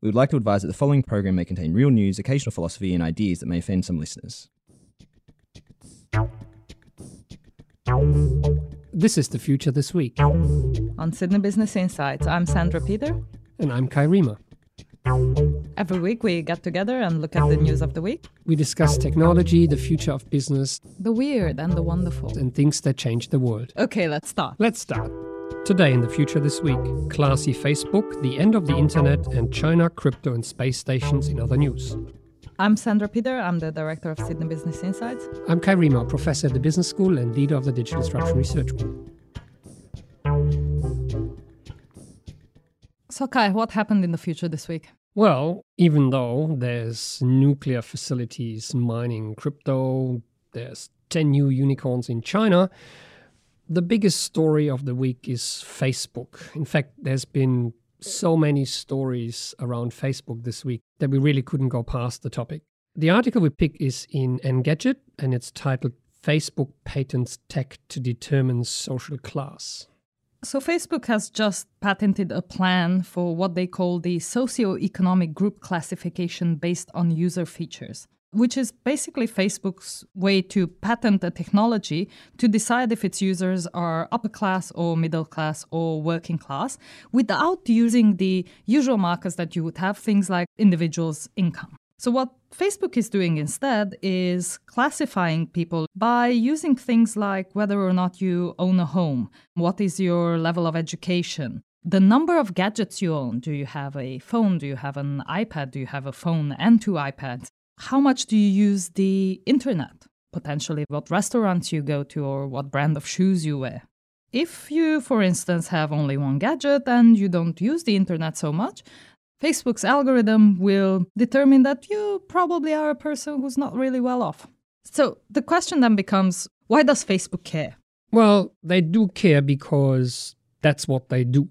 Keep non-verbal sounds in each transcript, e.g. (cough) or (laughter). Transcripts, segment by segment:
We would like to advise that the following program may contain real news, occasional philosophy, and ideas that may offend some listeners. This is the future this week. On Sydney Business Insights, I'm Sandra Peter. And I'm Kai Riemer. Every week we get together and look at the news of the week. We discuss technology, the future of business, the weird and the wonderful, and things that change the world. Okay, let's start. Let's start. Today in the future this week, classy Facebook, the end of the internet, and China, crypto, and space stations in other news. I'm Sandra Peter. I'm the director of Sydney Business Insights. I'm Kai Riemer, professor at the Business School and leader of the Digital Disruption Research Group. So, Kai, what happened in the future this week? Well, even though there's nuclear facilities mining crypto, there's 10 new unicorns in China, the biggest story of the week is Facebook. In fact, there's been so many stories around Facebook this week that we really couldn't go past the topic. The article we pick is in Engadget and it's titled Facebook Patents Tech to Determine Social Class. So, Facebook has just patented a plan for what they call the socio-economic group classification based on user features, which is basically Facebook's way to patent a technology to decide if its users are upper class or middle class or working class without using the usual markers that you would have, things like individuals' income. So, what Facebook is doing instead is classifying people by using things like whether or not you own a home, what is your level of education, the number of gadgets you own. Do you have a phone? Do you have an iPad? Do you have a phone and two iPads? How much do you use the internet? Potentially, what restaurants you go to or what brand of shoes you wear. If you, for instance, have only one gadget and you don't use the internet so much, Facebook's algorithm will determine that you probably are a person who's not really well off. So the question then becomes why does Facebook care? Well, they do care because that's what they do.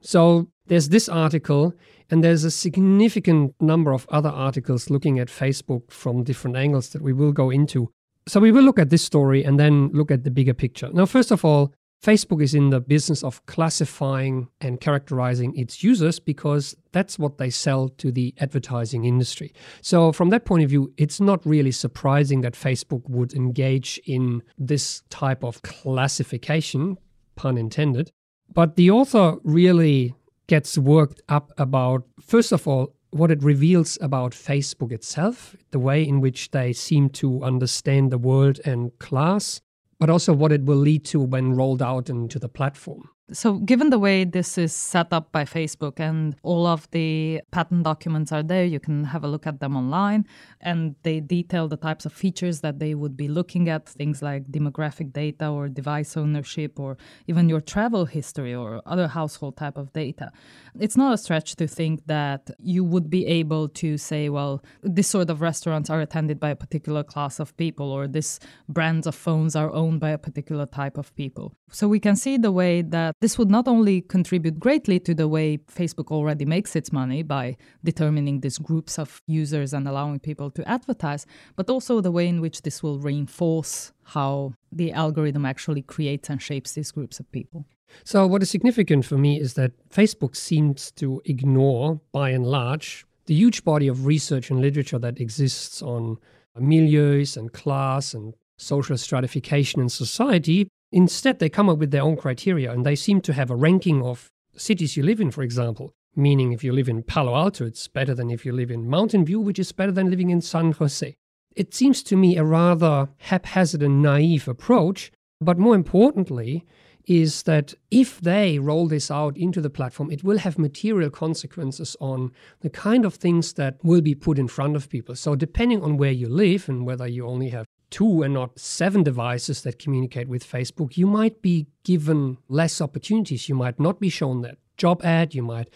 So there's this article, and there's a significant number of other articles looking at Facebook from different angles that we will go into. So we will look at this story and then look at the bigger picture. Now, first of all, Facebook is in the business of classifying and characterizing its users because that's what they sell to the advertising industry. So, from that point of view, it's not really surprising that Facebook would engage in this type of classification, pun intended. But the author really gets worked up about, first of all, what it reveals about Facebook itself, the way in which they seem to understand the world and class, but also what it will lead to when rolled out into the platform. So, given the way this is set up by Facebook and all of the patent documents are there, you can have a look at them online. And they detail the types of features that they would be looking at things like demographic data or device ownership or even your travel history or other household type of data. It's not a stretch to think that you would be able to say, well, this sort of restaurants are attended by a particular class of people or this brands of phones are owned by a particular type of people. So, we can see the way that this would not only contribute greatly to the way Facebook already makes its money by determining these groups of users and allowing people to advertise, but also the way in which this will reinforce how the algorithm actually creates and shapes these groups of people. So, what is significant for me is that Facebook seems to ignore, by and large, the huge body of research and literature that exists on milieus and class and social stratification in society Instead, they come up with their own criteria and they seem to have a ranking of cities you live in, for example. Meaning, if you live in Palo Alto, it's better than if you live in Mountain View, which is better than living in San Jose. It seems to me a rather haphazard and naive approach, but more importantly, is that if they roll this out into the platform, it will have material consequences on the kind of things that will be put in front of people. So, depending on where you live and whether you only have two and not seven devices that communicate with Facebook, you might be given less opportunities. You might not be shown that job ad, you might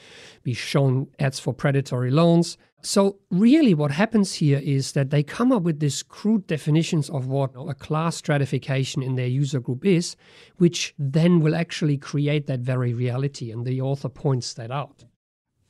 be shown ads for predatory loans. So, really, what happens here is that they come up with these crude definitions of what a class stratification in their user group is, which then will actually create that very reality. And the author points that out.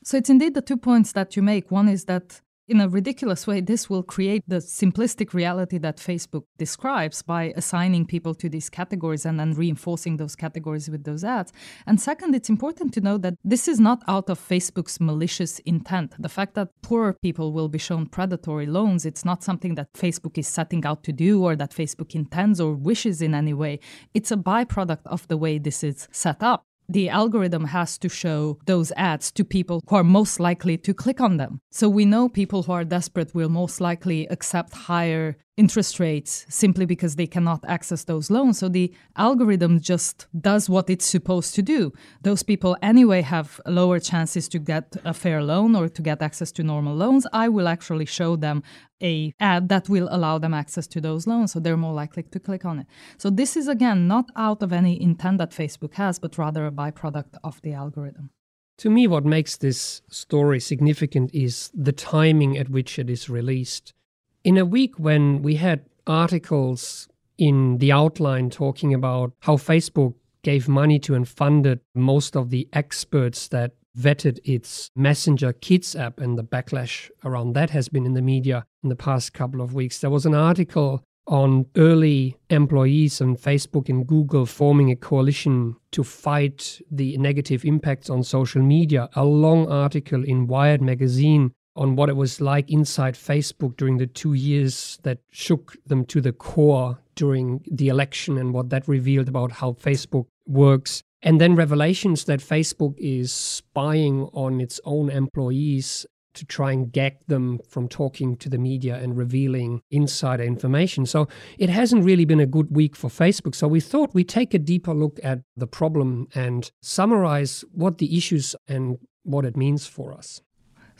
So, it's indeed the two points that you make. One is that in a ridiculous way, this will create the simplistic reality that Facebook describes by assigning people to these categories and then reinforcing those categories with those ads. And second, it's important to know that this is not out of Facebook's malicious intent. The fact that poorer people will be shown predatory loans, it's not something that Facebook is setting out to do or that Facebook intends or wishes in any way. It's a byproduct of the way this is set up the algorithm has to show those ads to people who are most likely to click on them. So we know people who are desperate will most likely accept higher interest rates simply because they cannot access those loans. So the algorithm just does what it's supposed to do. Those people anyway have lower chances to get a fair loan or to get access to normal loans. I will actually show them a ad that will allow them access to those loans so they're more likely to click on it. So this is again not out of any intent that Facebook has but rather a byproduct of the algorithm. To me what makes this story significant is the timing at which it is released in a week when we had articles in the outline talking about how Facebook gave money to and funded most of the experts that vetted its Messenger Kids app, and the backlash around that has been in the media in the past couple of weeks. There was an article on early employees on Facebook and Google forming a coalition to fight the negative impacts on social media. A long article in Wired magazine on what it was like inside Facebook during the two years that shook them to the core during the election and what that revealed about how Facebook works. And then revelations that Facebook is spying on its own employees to try and gag them from talking to the media and revealing insider information. So it hasn't really been a good week for Facebook. So we thought we'd take a deeper look at the problem and summarize what the issues and what it means for us.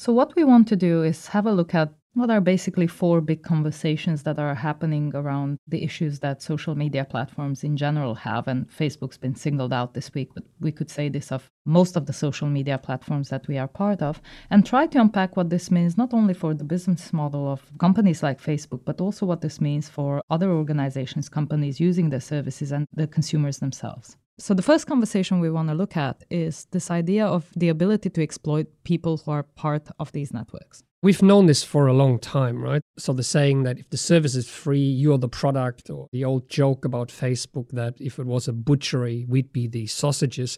So, what we want to do is have a look at what are basically four big conversations that are happening around the issues that social media platforms in general have. And Facebook's been singled out this week, but we could say this of most of the social media platforms that we are part of, and try to unpack what this means not only for the business model of companies like Facebook, but also what this means for other organizations, companies using their services, and the consumers themselves. So, the first conversation we want to look at is this idea of the ability to exploit people who are part of these networks. We've known this for a long time, right? So, the saying that if the service is free, you're the product, or the old joke about Facebook that if it was a butchery, we'd be the sausages.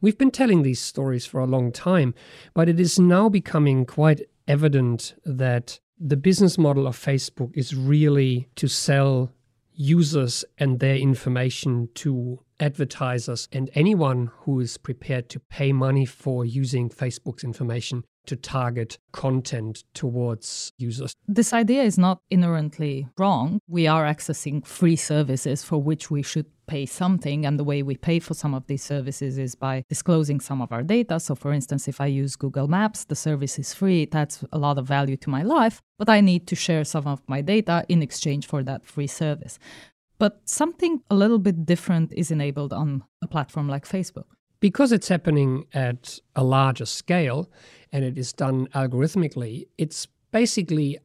We've been telling these stories for a long time, but it is now becoming quite evident that the business model of Facebook is really to sell users and their information to advertisers and anyone who is prepared to pay money for using Facebook's information to target content towards users. This idea is not inherently wrong. We are accessing free services for which we should pay something. And the way we pay for some of these services is by disclosing some of our data. So, for instance, if I use Google Maps, the service is free, That's a lot of value to my life, but I need to share some of my data in exchange for that free service. But something a little bit different is enabled on a platform like Facebook. Because it's happening at a larger scale and it is done algorithmically, it's basically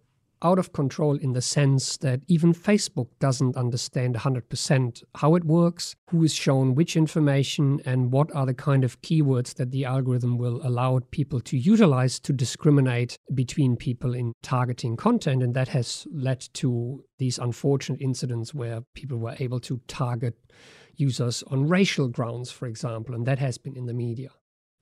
out of control in the sense that even Facebook doesn't understand 100% how it works, who is shown which information, and what are the kind of keywords that the algorithm will allow people to utilize to discriminate between people in targeting content. And that has led to these unfortunate incidents where people were able to target users on racial grounds, for example, and that has been in the media.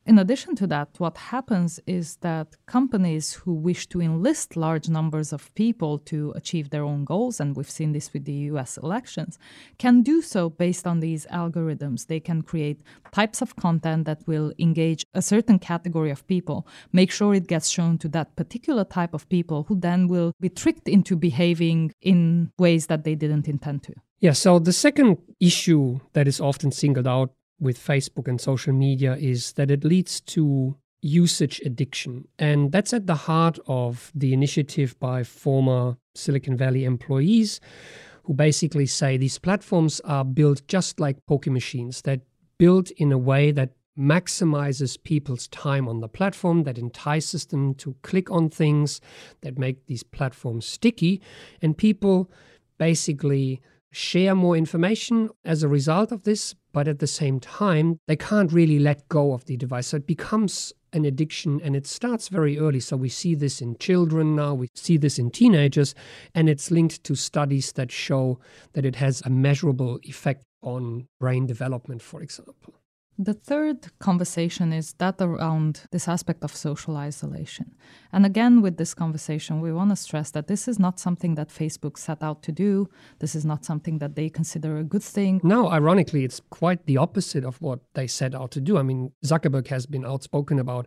In addition to that, what happens is that companies who wish to enlist large numbers of people to achieve their own goals, and we've seen this with the US elections, can do so based on these algorithms. They can create types of content that will engage a certain category of people, make sure it gets shown to that particular type of people who then will be tricked into behaving in ways that they didn't intend to. Yeah, so the second issue that is often singled out with Facebook and social media is that it leads to usage addiction. And that's at the heart of the initiative by former Silicon Valley employees who basically say these platforms are built just like poker machines. They're built in a way that maximizes people's time on the platform, that entices them to click on things, that make these platforms sticky. And people basically share more information as a result of this, but at the same time, they can't really let go of the device. So it becomes an addiction and it starts very early. So we see this in children now, we see this in teenagers, and it's linked to studies that show that it has a measurable effect on brain development, for example. The third conversation is that around this aspect of social isolation. And again, with this conversation, we want to stress that this is not something that Facebook set out to do. This is not something that they consider a good thing. No, ironically, it's quite the opposite of what they set out to do. I mean, Zuckerberg has been outspoken about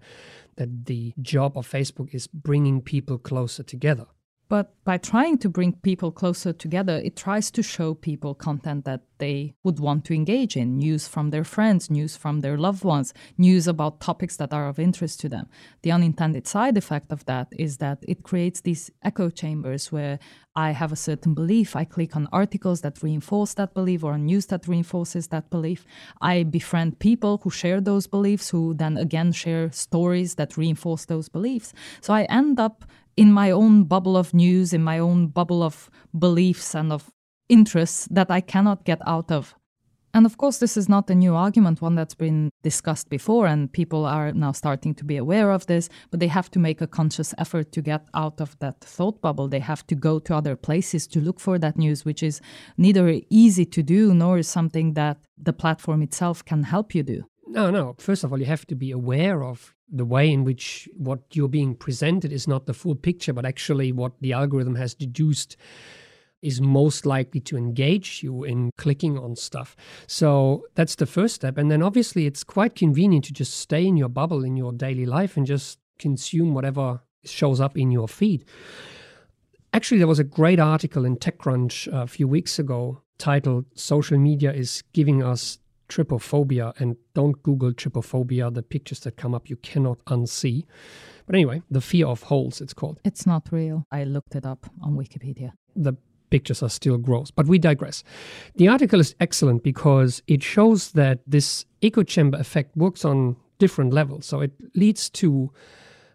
that the job of Facebook is bringing people closer together. But by trying to bring people closer together, it tries to show people content that they would want to engage in news from their friends, news from their loved ones, news about topics that are of interest to them. The unintended side effect of that is that it creates these echo chambers where I have a certain belief, I click on articles that reinforce that belief or on news that reinforces that belief. I befriend people who share those beliefs, who then again share stories that reinforce those beliefs. So I end up in my own bubble of news, in my own bubble of beliefs and of interests that I cannot get out of. And of course, this is not a new argument, one that's been discussed before, and people are now starting to be aware of this, but they have to make a conscious effort to get out of that thought bubble. They have to go to other places to look for that news, which is neither easy to do nor is something that the platform itself can help you do. No, no. First of all, you have to be aware of the way in which what you're being presented is not the full picture, but actually what the algorithm has deduced is most likely to engage you in clicking on stuff. So that's the first step. And then obviously, it's quite convenient to just stay in your bubble in your daily life and just consume whatever shows up in your feed. Actually, there was a great article in TechCrunch a few weeks ago titled Social Media is Giving Us trypophobia and don't google trypophobia the pictures that come up you cannot unsee. But anyway the fear of holes it's called. It's not real. I looked it up on wikipedia. The pictures are still gross but we digress. The article is excellent because it shows that this echo chamber effect works on different levels. So it leads to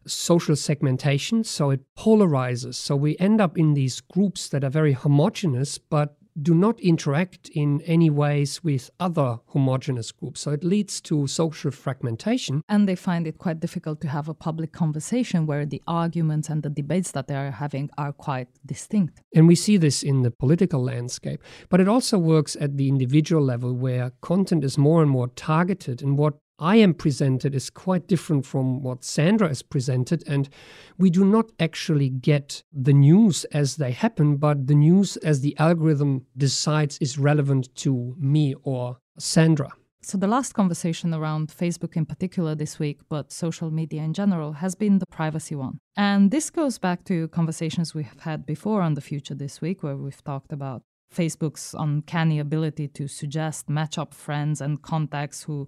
social segmentation so it polarizes. So we end up in these groups that are very homogeneous but do not interact in any ways with other homogeneous groups. So it leads to social fragmentation. And they find it quite difficult to have a public conversation where the arguments and the debates that they are having are quite distinct. And we see this in the political landscape. But it also works at the individual level where content is more and more targeted. And what I am presented is quite different from what Sandra is presented, and we do not actually get the news as they happen, but the news as the algorithm decides is relevant to me or Sandra. So, the last conversation around Facebook in particular this week, but social media in general, has been the privacy one. And this goes back to conversations we have had before on the future this week, where we've talked about Facebook's uncanny ability to suggest, match up friends and contacts who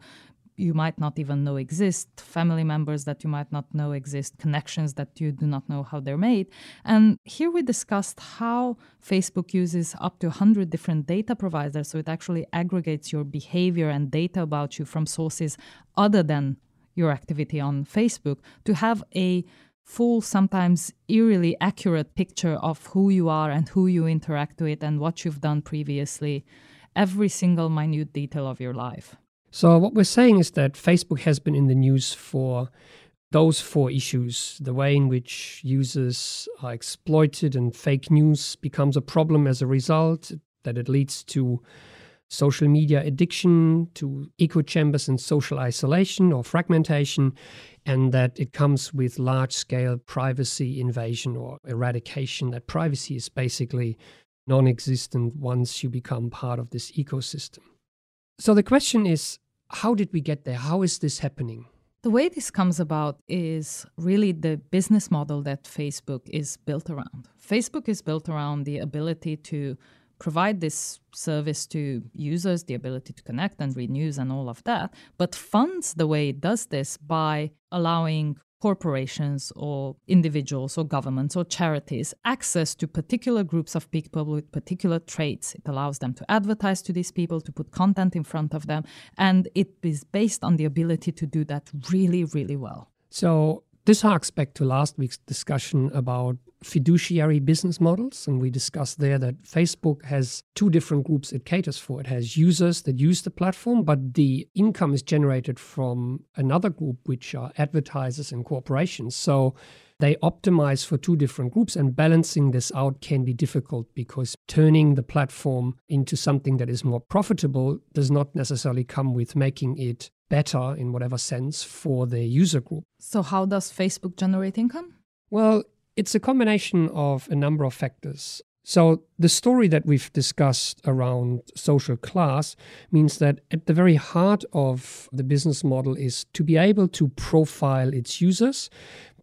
you might not even know exist, family members that you might not know exist, connections that you do not know how they're made. And here we discussed how Facebook uses up to 100 different data providers. So it actually aggregates your behavior and data about you from sources other than your activity on Facebook to have a full, sometimes eerily accurate picture of who you are and who you interact with and what you've done previously, every single minute detail of your life. So, what we're saying is that Facebook has been in the news for those four issues the way in which users are exploited and fake news becomes a problem as a result, that it leads to social media addiction, to echo chambers and social isolation or fragmentation, and that it comes with large scale privacy invasion or eradication, that privacy is basically non existent once you become part of this ecosystem. So the question is how did we get there? How is this happening? The way this comes about is really the business model that Facebook is built around. Facebook is built around the ability to provide this service to users, the ability to connect and read news and all of that, but funds the way it does this by allowing corporations or individuals or governments or charities access to particular groups of people with particular traits. It allows them to advertise to these people, to put content in front of them, and it is based on the ability to do that really, really well. So This harks back to last week's discussion about fiduciary business models. And we discussed there that Facebook has two different groups it caters for. It has users that use the platform, but the income is generated from another group, which are advertisers and corporations. So they optimize for two different groups, and balancing this out can be difficult because turning the platform into something that is more profitable does not necessarily come with making it better in whatever sense for the user group. So, how does Facebook generate income? Well, it's a combination of a number of factors. So, the story that we've discussed around social class means that at the very heart of the business model is to be able to profile its users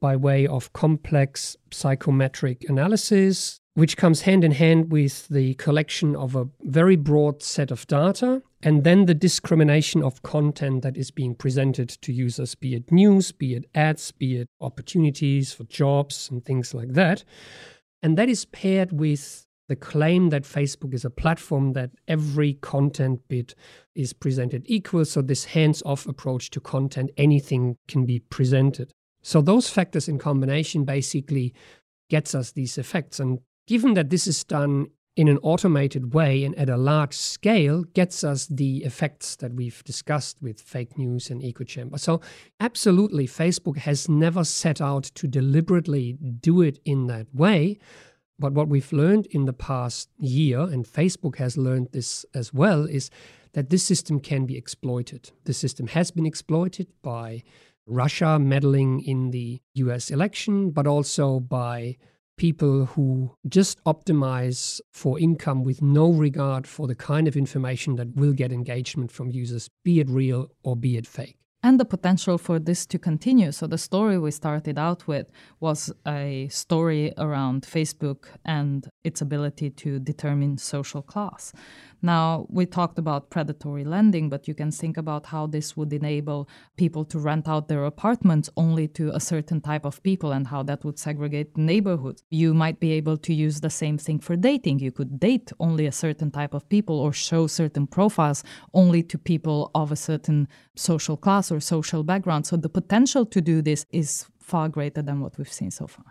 by way of complex psychometric analysis, which comes hand in hand with the collection of a very broad set of data and then the discrimination of content that is being presented to users, be it news, be it ads, be it opportunities for jobs and things like that. And that is paired with the claim that Facebook is a platform that every content bit is presented equal. So, this hands off approach to content, anything can be presented. So, those factors in combination basically gets us these effects. And given that this is done in an automated way and at a large scale gets us the effects that we've discussed with fake news and echo chamber. So, absolutely, Facebook has never set out to deliberately do it in that way. But what we've learned in the past year, and Facebook has learned this as well, is that this system can be exploited. The system has been exploited by Russia meddling in the US election, but also by people who just optimize for income with no regard for the kind of information that will get engagement from users, be it real or be it fake and the potential for this to continue. So, the story we started out with was a story around Facebook and its ability to determine social class. Now, we talked about predatory lending, but you can think about how this would enable people to rent out their apartments only to a certain type of people and how that would segregate neighborhoods. You might be able to use the same thing for dating. You could date only a certain type of people or show certain profiles only to people of a certain social class or social background. So the potential to do this is far greater than what we've seen so far.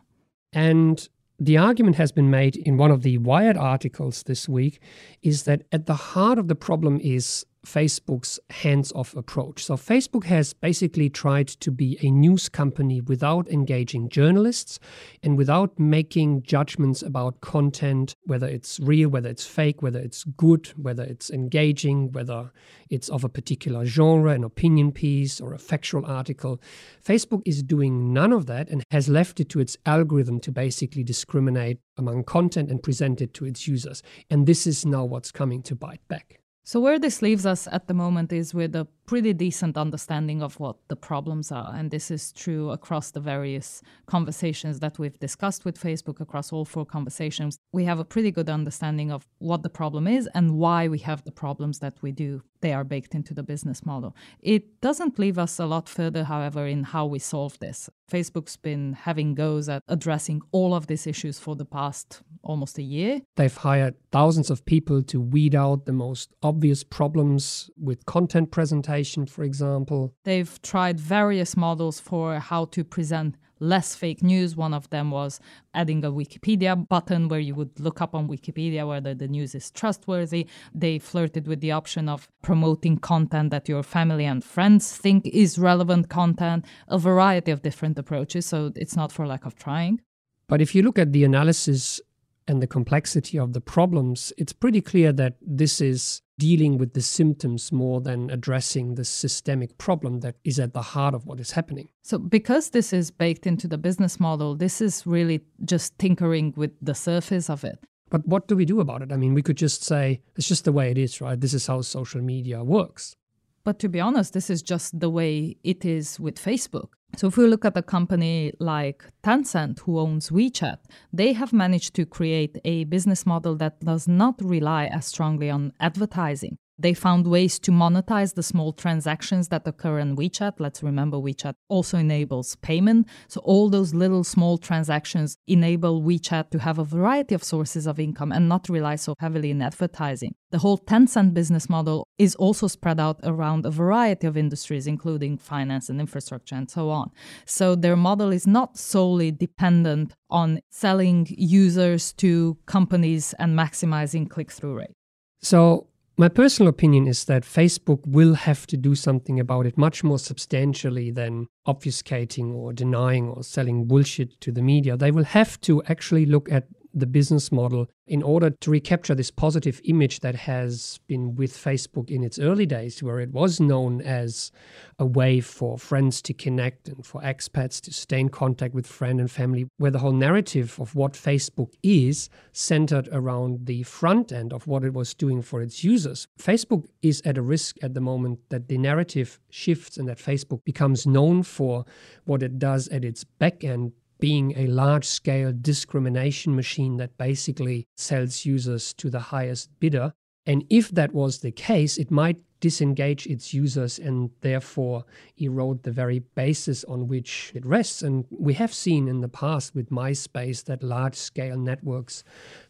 And the argument has been made in one of the Wired articles this week is that at the heart of the problem is Facebook's hands off approach. So, Facebook has basically tried to be a news company without engaging journalists and without making judgments about content, whether it's real, whether it's fake, whether it's good, whether it's engaging, whether it's of a particular genre, an opinion piece, or a factual article. Facebook is doing none of that and has left it to its algorithm to basically discriminate among content and present it to its users. And this is now what's coming to bite back. So, where this leaves us at the moment is with a pretty decent understanding of what the problems are. And this is true across the various conversations that we've discussed with Facebook, across all four conversations. We have a pretty good understanding of what the problem is and why we have the problems that we do. They are baked into the business model. It doesn't leave us a lot further, however, in how we solve this. Facebook's been having goes at addressing all of these issues for the past almost a year. They've hired thousands of people to weed out the most obvious problems with content presentation, for example. They've tried various models for how to present less fake news. One of them was adding a Wikipedia button where you would look up on Wikipedia whether the news is trustworthy. They flirted with the option of promoting content that your family and friends think is relevant content, a variety of different approaches. So it's not for lack of trying. But if you look at the analysis and the complexity of the problems, it's pretty clear that this is dealing with the symptoms more than addressing the systemic problem that is at the heart of what is happening. So, because this is baked into the business model, this is really just tinkering with the surface of it. But what do we do about it? I mean, we could just say it's just the way it is, right? This is how social media works. But to be honest, this is just the way it is with Facebook. So, if we look at a company like Tencent, who owns WeChat, they have managed to create a business model that does not rely as strongly on advertising. They found ways to monetize the small transactions that occur in WeChat. Let's remember WeChat also enables payment. So all those little small transactions enable WeChat to have a variety of sources of income and not rely so heavily in advertising. The whole Tencent business model is also spread out around a variety of industries, including finance and infrastructure and so on. So their model is not solely dependent on selling users to companies and maximizing click through rate. So my personal opinion is that Facebook will have to do something about it much more substantially than obfuscating or denying or selling bullshit to the media. They will have to actually look at the business model in order to recapture this positive image that has been with Facebook in its early days, where it was known as a way for friends to connect and for expats to stay in contact with friend and family, where the whole narrative of what Facebook is centered around the front end of what it was doing for its users. Facebook is at a risk at the moment that the narrative shifts and that Facebook becomes known for what it does at its back end being a large scale discrimination machine that basically sells users to the highest bidder. And if that was the case, it might disengage its users and therefore erode the very basis on which it rests. And we have seen in the past with MySpace that large scale networks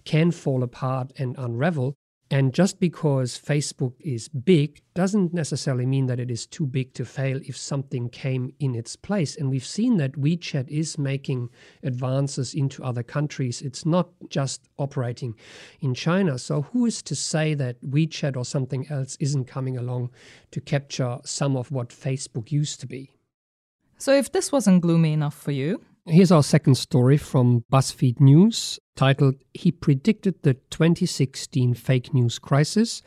can fall apart and unravel. And just because Facebook is big doesn't necessarily mean that it is too big to fail if something came in its place. And we've seen that WeChat is making advances into other countries. It's not just operating in China. So, who is to say that WeChat or something else isn't coming along to capture some of what Facebook used to be? So, if this wasn't gloomy enough for you, Here's our second story from BuzzFeed News titled He Predicted the 2016 Fake News Crisis.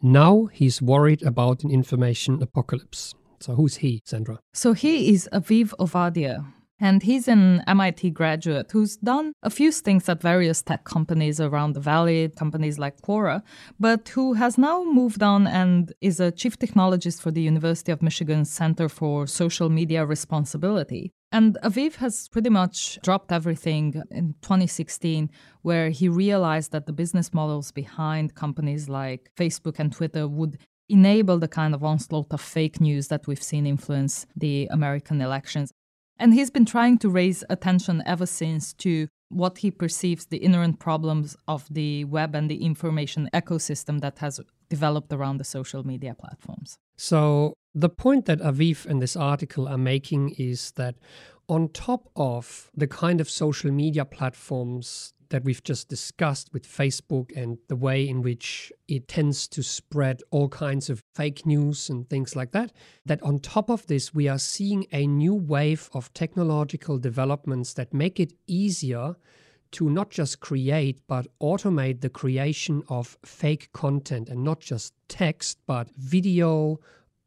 Now he's worried about an information apocalypse. So, who's he, Sandra? So, he is Aviv Ovadya. And he's an MIT graduate who's done a few things at various tech companies around the valley, companies like Quora, but who has now moved on and is a chief technologist for the University of Michigan Center for Social Media Responsibility. And Aviv has pretty much dropped everything in 2016, where he realized that the business models behind companies like Facebook and Twitter would enable the kind of onslaught of fake news that we've seen influence the American elections. And he's been trying to raise attention ever since to what he perceives the inherent problems of the web and the information ecosystem that has developed around the social media platforms. So, the point that Aviv and this article are making is that on top of the kind of social media platforms that we've just discussed with Facebook and the way in which it tends to spread all kinds of fake news and things like that, that on top of this, we are seeing a new wave of technological developments that make it easier to not just create, but automate the creation of fake content and not just text, but video,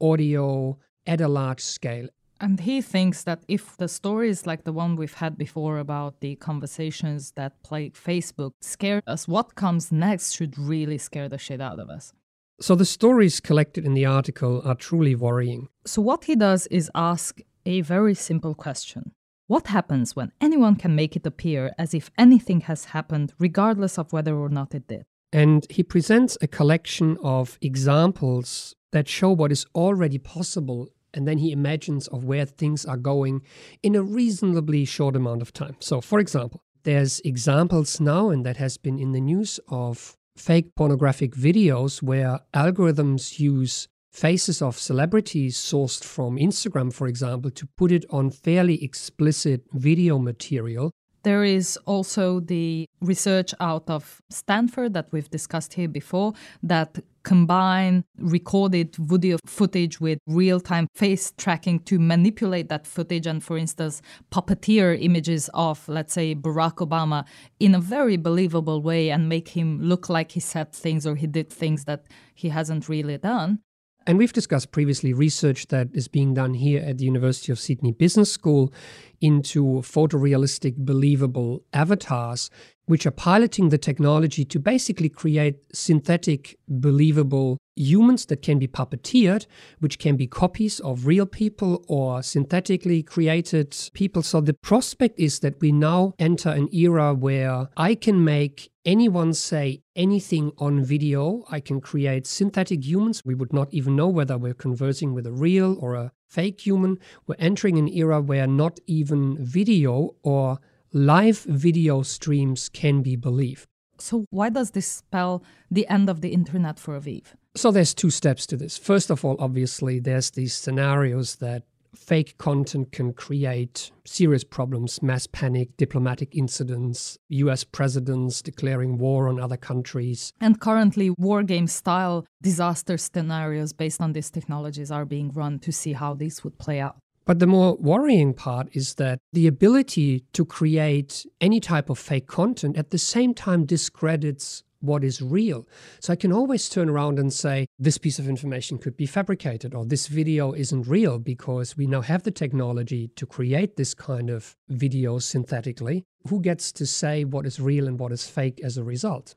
audio at a large scale. And he thinks that if the stories like the one we've had before about the conversations that plague Facebook scare us, what comes next should really scare the shit out of us. So the stories collected in the article are truly worrying. So, what he does is ask a very simple question What happens when anyone can make it appear as if anything has happened, regardless of whether or not it did? And he presents a collection of examples that show what is already possible and then he imagines of where things are going in a reasonably short amount of time. So, for example, there's examples now, and that has been in the news of fake pornographic videos where algorithms use faces of celebrities sourced from Instagram, for example, to put it on fairly explicit video material there is also the research out of Stanford that we've discussed here before that combine recorded video footage with real-time face tracking to manipulate that footage. And for instance puppeteer images of let's say Barack Obama in a very believable way and make him look like he said things or he did things that he hasn't really done and we've discussed previously research that is being done here at the University of Sydney Business School into photorealistic, believable avatars, which are piloting the technology to basically create synthetic, believable humans that can be puppeteered, which can be copies of real people or synthetically created people. So the prospect is that we now enter an era where I can make anyone say anything on video, I can create synthetic humans. We would not even know whether we're conversing with a real or a fake human. We're entering an era where not even video or live video streams can be believed. So, why does this spell the end of the internet for Aviv? So, there's two steps to this. First of all, obviously, there's these scenarios that fake content can create serious problems, mass panic, diplomatic incidents, US presidents declaring war on other countries. And currently, war game style disaster scenarios based on these technologies are being run to see how these would play out. But the more worrying part is that the ability to create any type of fake content at the same time discredits what is real. So I can always turn around and say, this piece of information could be fabricated, or this video isn't real because we now have the technology to create this kind of video synthetically. Who gets to say what is real and what is fake as a result?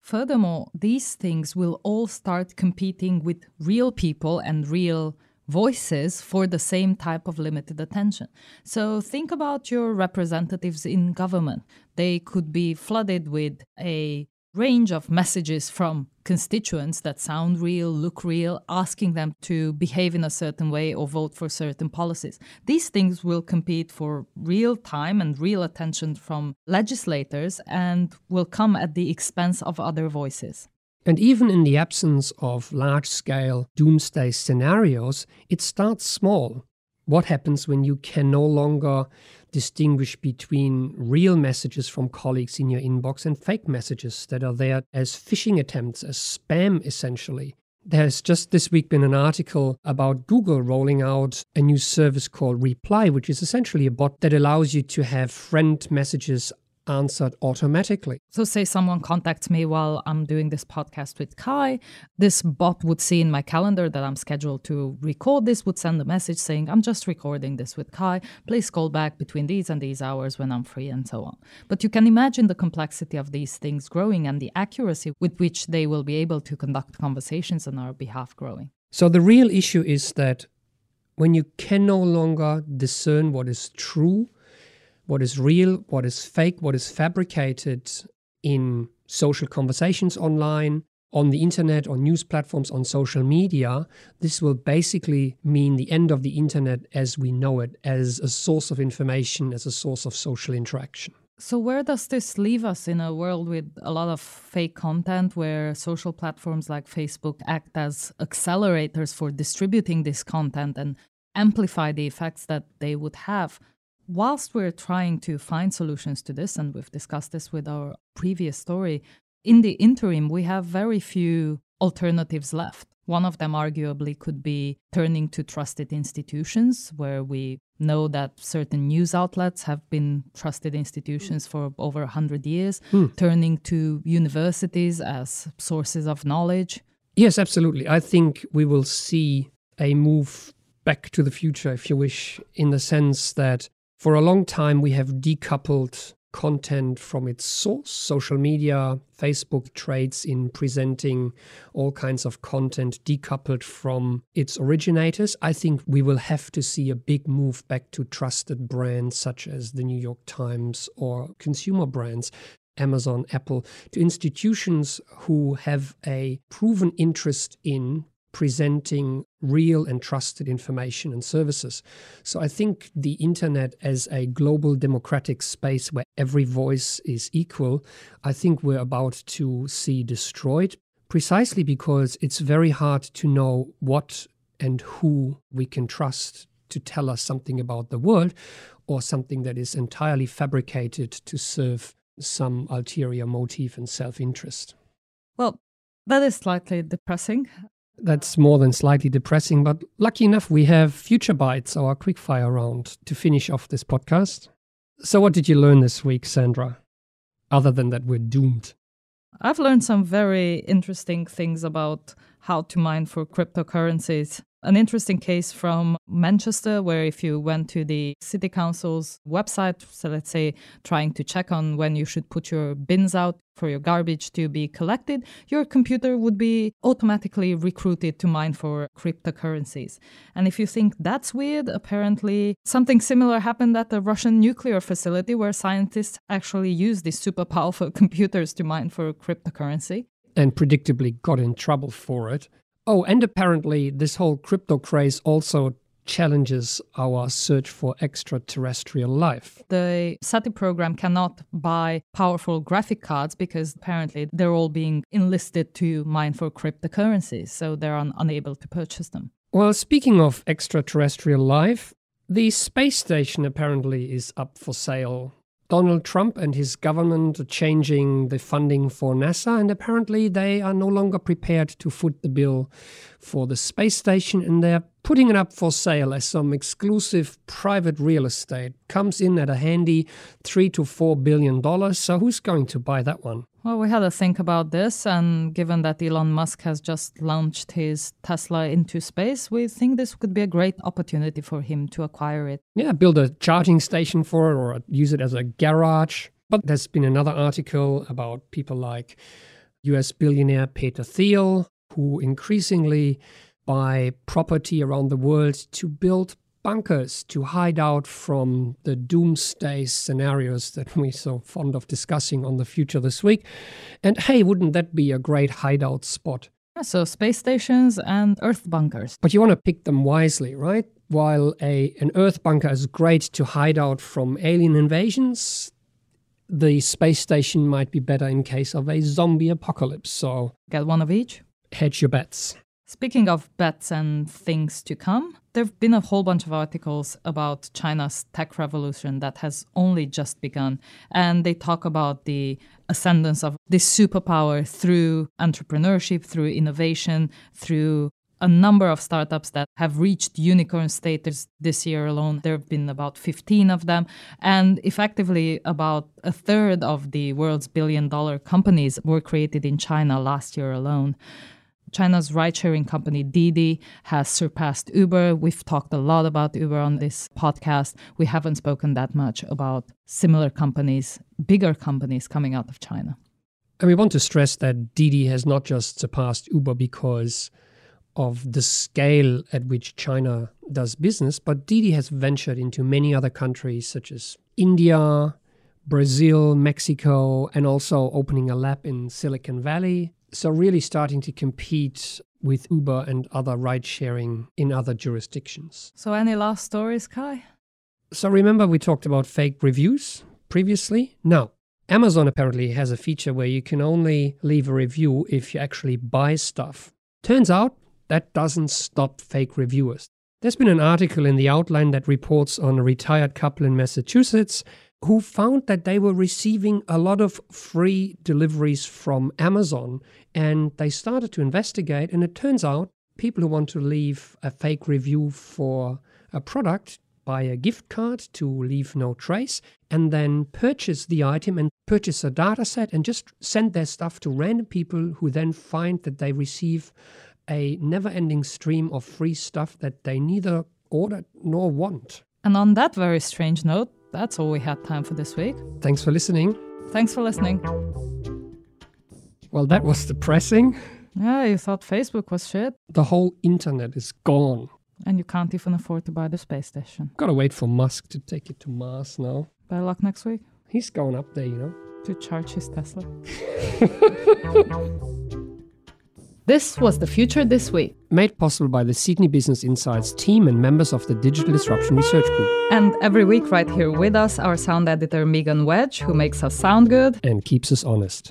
Furthermore, these things will all start competing with real people and real voices for the same type of limited attention. So think about your representatives in government. They could be flooded with a range of messages from constituents that sound real, look real, asking them to behave in a certain way or vote for certain policies. These things will compete for real time and real attention from legislators and will come at the expense of other voices. And even in the absence of large scale doomsday scenarios, it starts small. What happens when you can no longer distinguish between real messages from colleagues in your inbox and fake messages that are there as phishing attempts, as spam essentially. There's just this week been an article about Google rolling out a new service called Reply, which is essentially a bot that allows you to have friend messages answered automatically. So, say someone contacts me while I'm doing this podcast with Kai, this bot would see in my calendar that I'm scheduled to record this, would send a message saying, I'm just recording this with Kai. Please call back between these and these hours when I'm free, and so on. But you can imagine the complexity of these things growing and the accuracy with which they will be able to conduct conversations on our behalf growing. So, the real issue is that when you can no longer discern what is true what is real, what is fake, what is fabricated in social conversations online, on the internet, on news platforms, on social media, this will basically mean the end of the internet as we know it, as a source of information, as a source of social interaction. So, where does this leave us in a world with a lot of fake content where social platforms like Facebook act as accelerators for distributing this content and amplify the effects that they would have? Whilst we're trying to find solutions to this, and we've discussed this with our previous story, in the interim, we have very few alternatives left. One of them, arguably, could be turning to trusted institutions where we know that certain news outlets have been trusted institutions for over 100 years, hmm. turning to universities as sources of knowledge. Yes, absolutely. I think we will see a move back to the future, if you wish, in the sense that for a long time, we have decoupled content from its source. Social media, Facebook trades in presenting all kinds of content decoupled from its originators. I think we will have to see a big move back to trusted brands such as the New York Times or consumer brands. Amazon, Apple, to institutions who have a proven interest in presenting real and trusted information and services. So I think the internet as a global democratic space where every voice is equal, I think we're about to see destroyed precisely because it's very hard to know what and who we can trust to tell us something about the world or something that is entirely fabricated to serve some ulterior motive and self interest. Well, that is slightly depressing that's more than slightly depressing, but lucky enough, we have Future Bites, our quickfire round, to finish off this podcast. So, what did you learn this week, Sandra? Other than that, we're doomed. I've learned some very interesting things about how to mine for cryptocurrencies. An interesting case from Manchester, where if you went to the city council's website, so let's say trying to check on when you should put your bins out for your garbage to be collected, your computer would be automatically recruited to mine for cryptocurrencies. And if you think that's weird, apparently something similar happened at the Russian nuclear facility where scientists actually used these super powerful (laughs) computers to mine for cryptocurrency. And predictably got in trouble for it. Oh, and apparently, this whole crypto craze also challenges our search for extraterrestrial life. The SETI program cannot buy powerful graphic cards because apparently they're all being enlisted to mine for cryptocurrencies, so they're un- unable to purchase them. Well, speaking of extraterrestrial life, the space station apparently is up for sale. Donald Trump and his government are changing the funding for NASA, and apparently they are no longer prepared to foot the bill for the space station, and they're putting it up for sale as some exclusive private real estate. Comes in at a handy three to four billion dollars. So who's going to buy that one? Well, we had to think about this, and given that Elon Musk has just launched his Tesla into space, we think this could be a great opportunity for him to acquire it. Yeah, build a charging station for it or use it as a garage. But there's been another article about people like US billionaire Peter Thiel, who increasingly buy property around the world to build bunkers to hide out from the doomsday scenarios that we're so fond of discussing on the future this week. And hey, wouldn't that be a great hideout spot? So space stations and Earth bunkers. But you want to pick them wisely, right? While a an Earth bunker is great to hide out from alien invasions, the space station might be better in case of a zombie apocalypse. So get one of each. Hedge your bets. Speaking of bets and things to come, there have been a whole bunch of articles about China's tech revolution that has only just begun. And they talk about the ascendance of this superpower through entrepreneurship, through innovation, through a number of startups that have reached unicorn status this year alone. There have been about 15 of them. And effectively, about a third of the world's billion dollar companies were created in China last year alone. China's ride sharing company Didi has surpassed Uber. We've talked a lot about Uber on this podcast. We haven't spoken that much about similar companies, bigger companies coming out of China. And we want to stress that Didi has not just surpassed Uber because of the scale at which China does business, but Didi has ventured into many other countries such as India, Brazil, Mexico, and also opening a lab in Silicon Valley. So, really starting to compete with Uber and other ride sharing in other jurisdictions. So, any last stories, Kai? So, remember we talked about fake reviews previously? Now, Amazon apparently has a feature where you can only leave a review if you actually buy stuff. Turns out that doesn't stop fake reviewers. There's been an article in the outline that reports on a retired couple in Massachusetts who found that they were receiving a lot of free deliveries from Amazon and they started to investigate. And it turns out people who want to leave a fake review for a product buy a gift card to leave no trace and then purchase the item and purchase a data set and just send their stuff to random people who then find that they receive a never ending stream of free stuff that they neither ordered nor want. And on that very strange note, that's all we had time for this week. Thanks for listening. Thanks for listening. Well, that was depressing. Yeah, you thought Facebook was shit. The whole internet is gone. And you can't even afford to buy the space station. Gotta wait for Musk to take it to Mars now. Better luck next week. He's going up there, you know. To charge his Tesla. (laughs) This was The Future This Week. Made possible by the Sydney Business Insights team and members of the Digital Disruption Research Group. And every week, right here with us, our sound editor Megan Wedge, who makes us sound good and keeps us honest.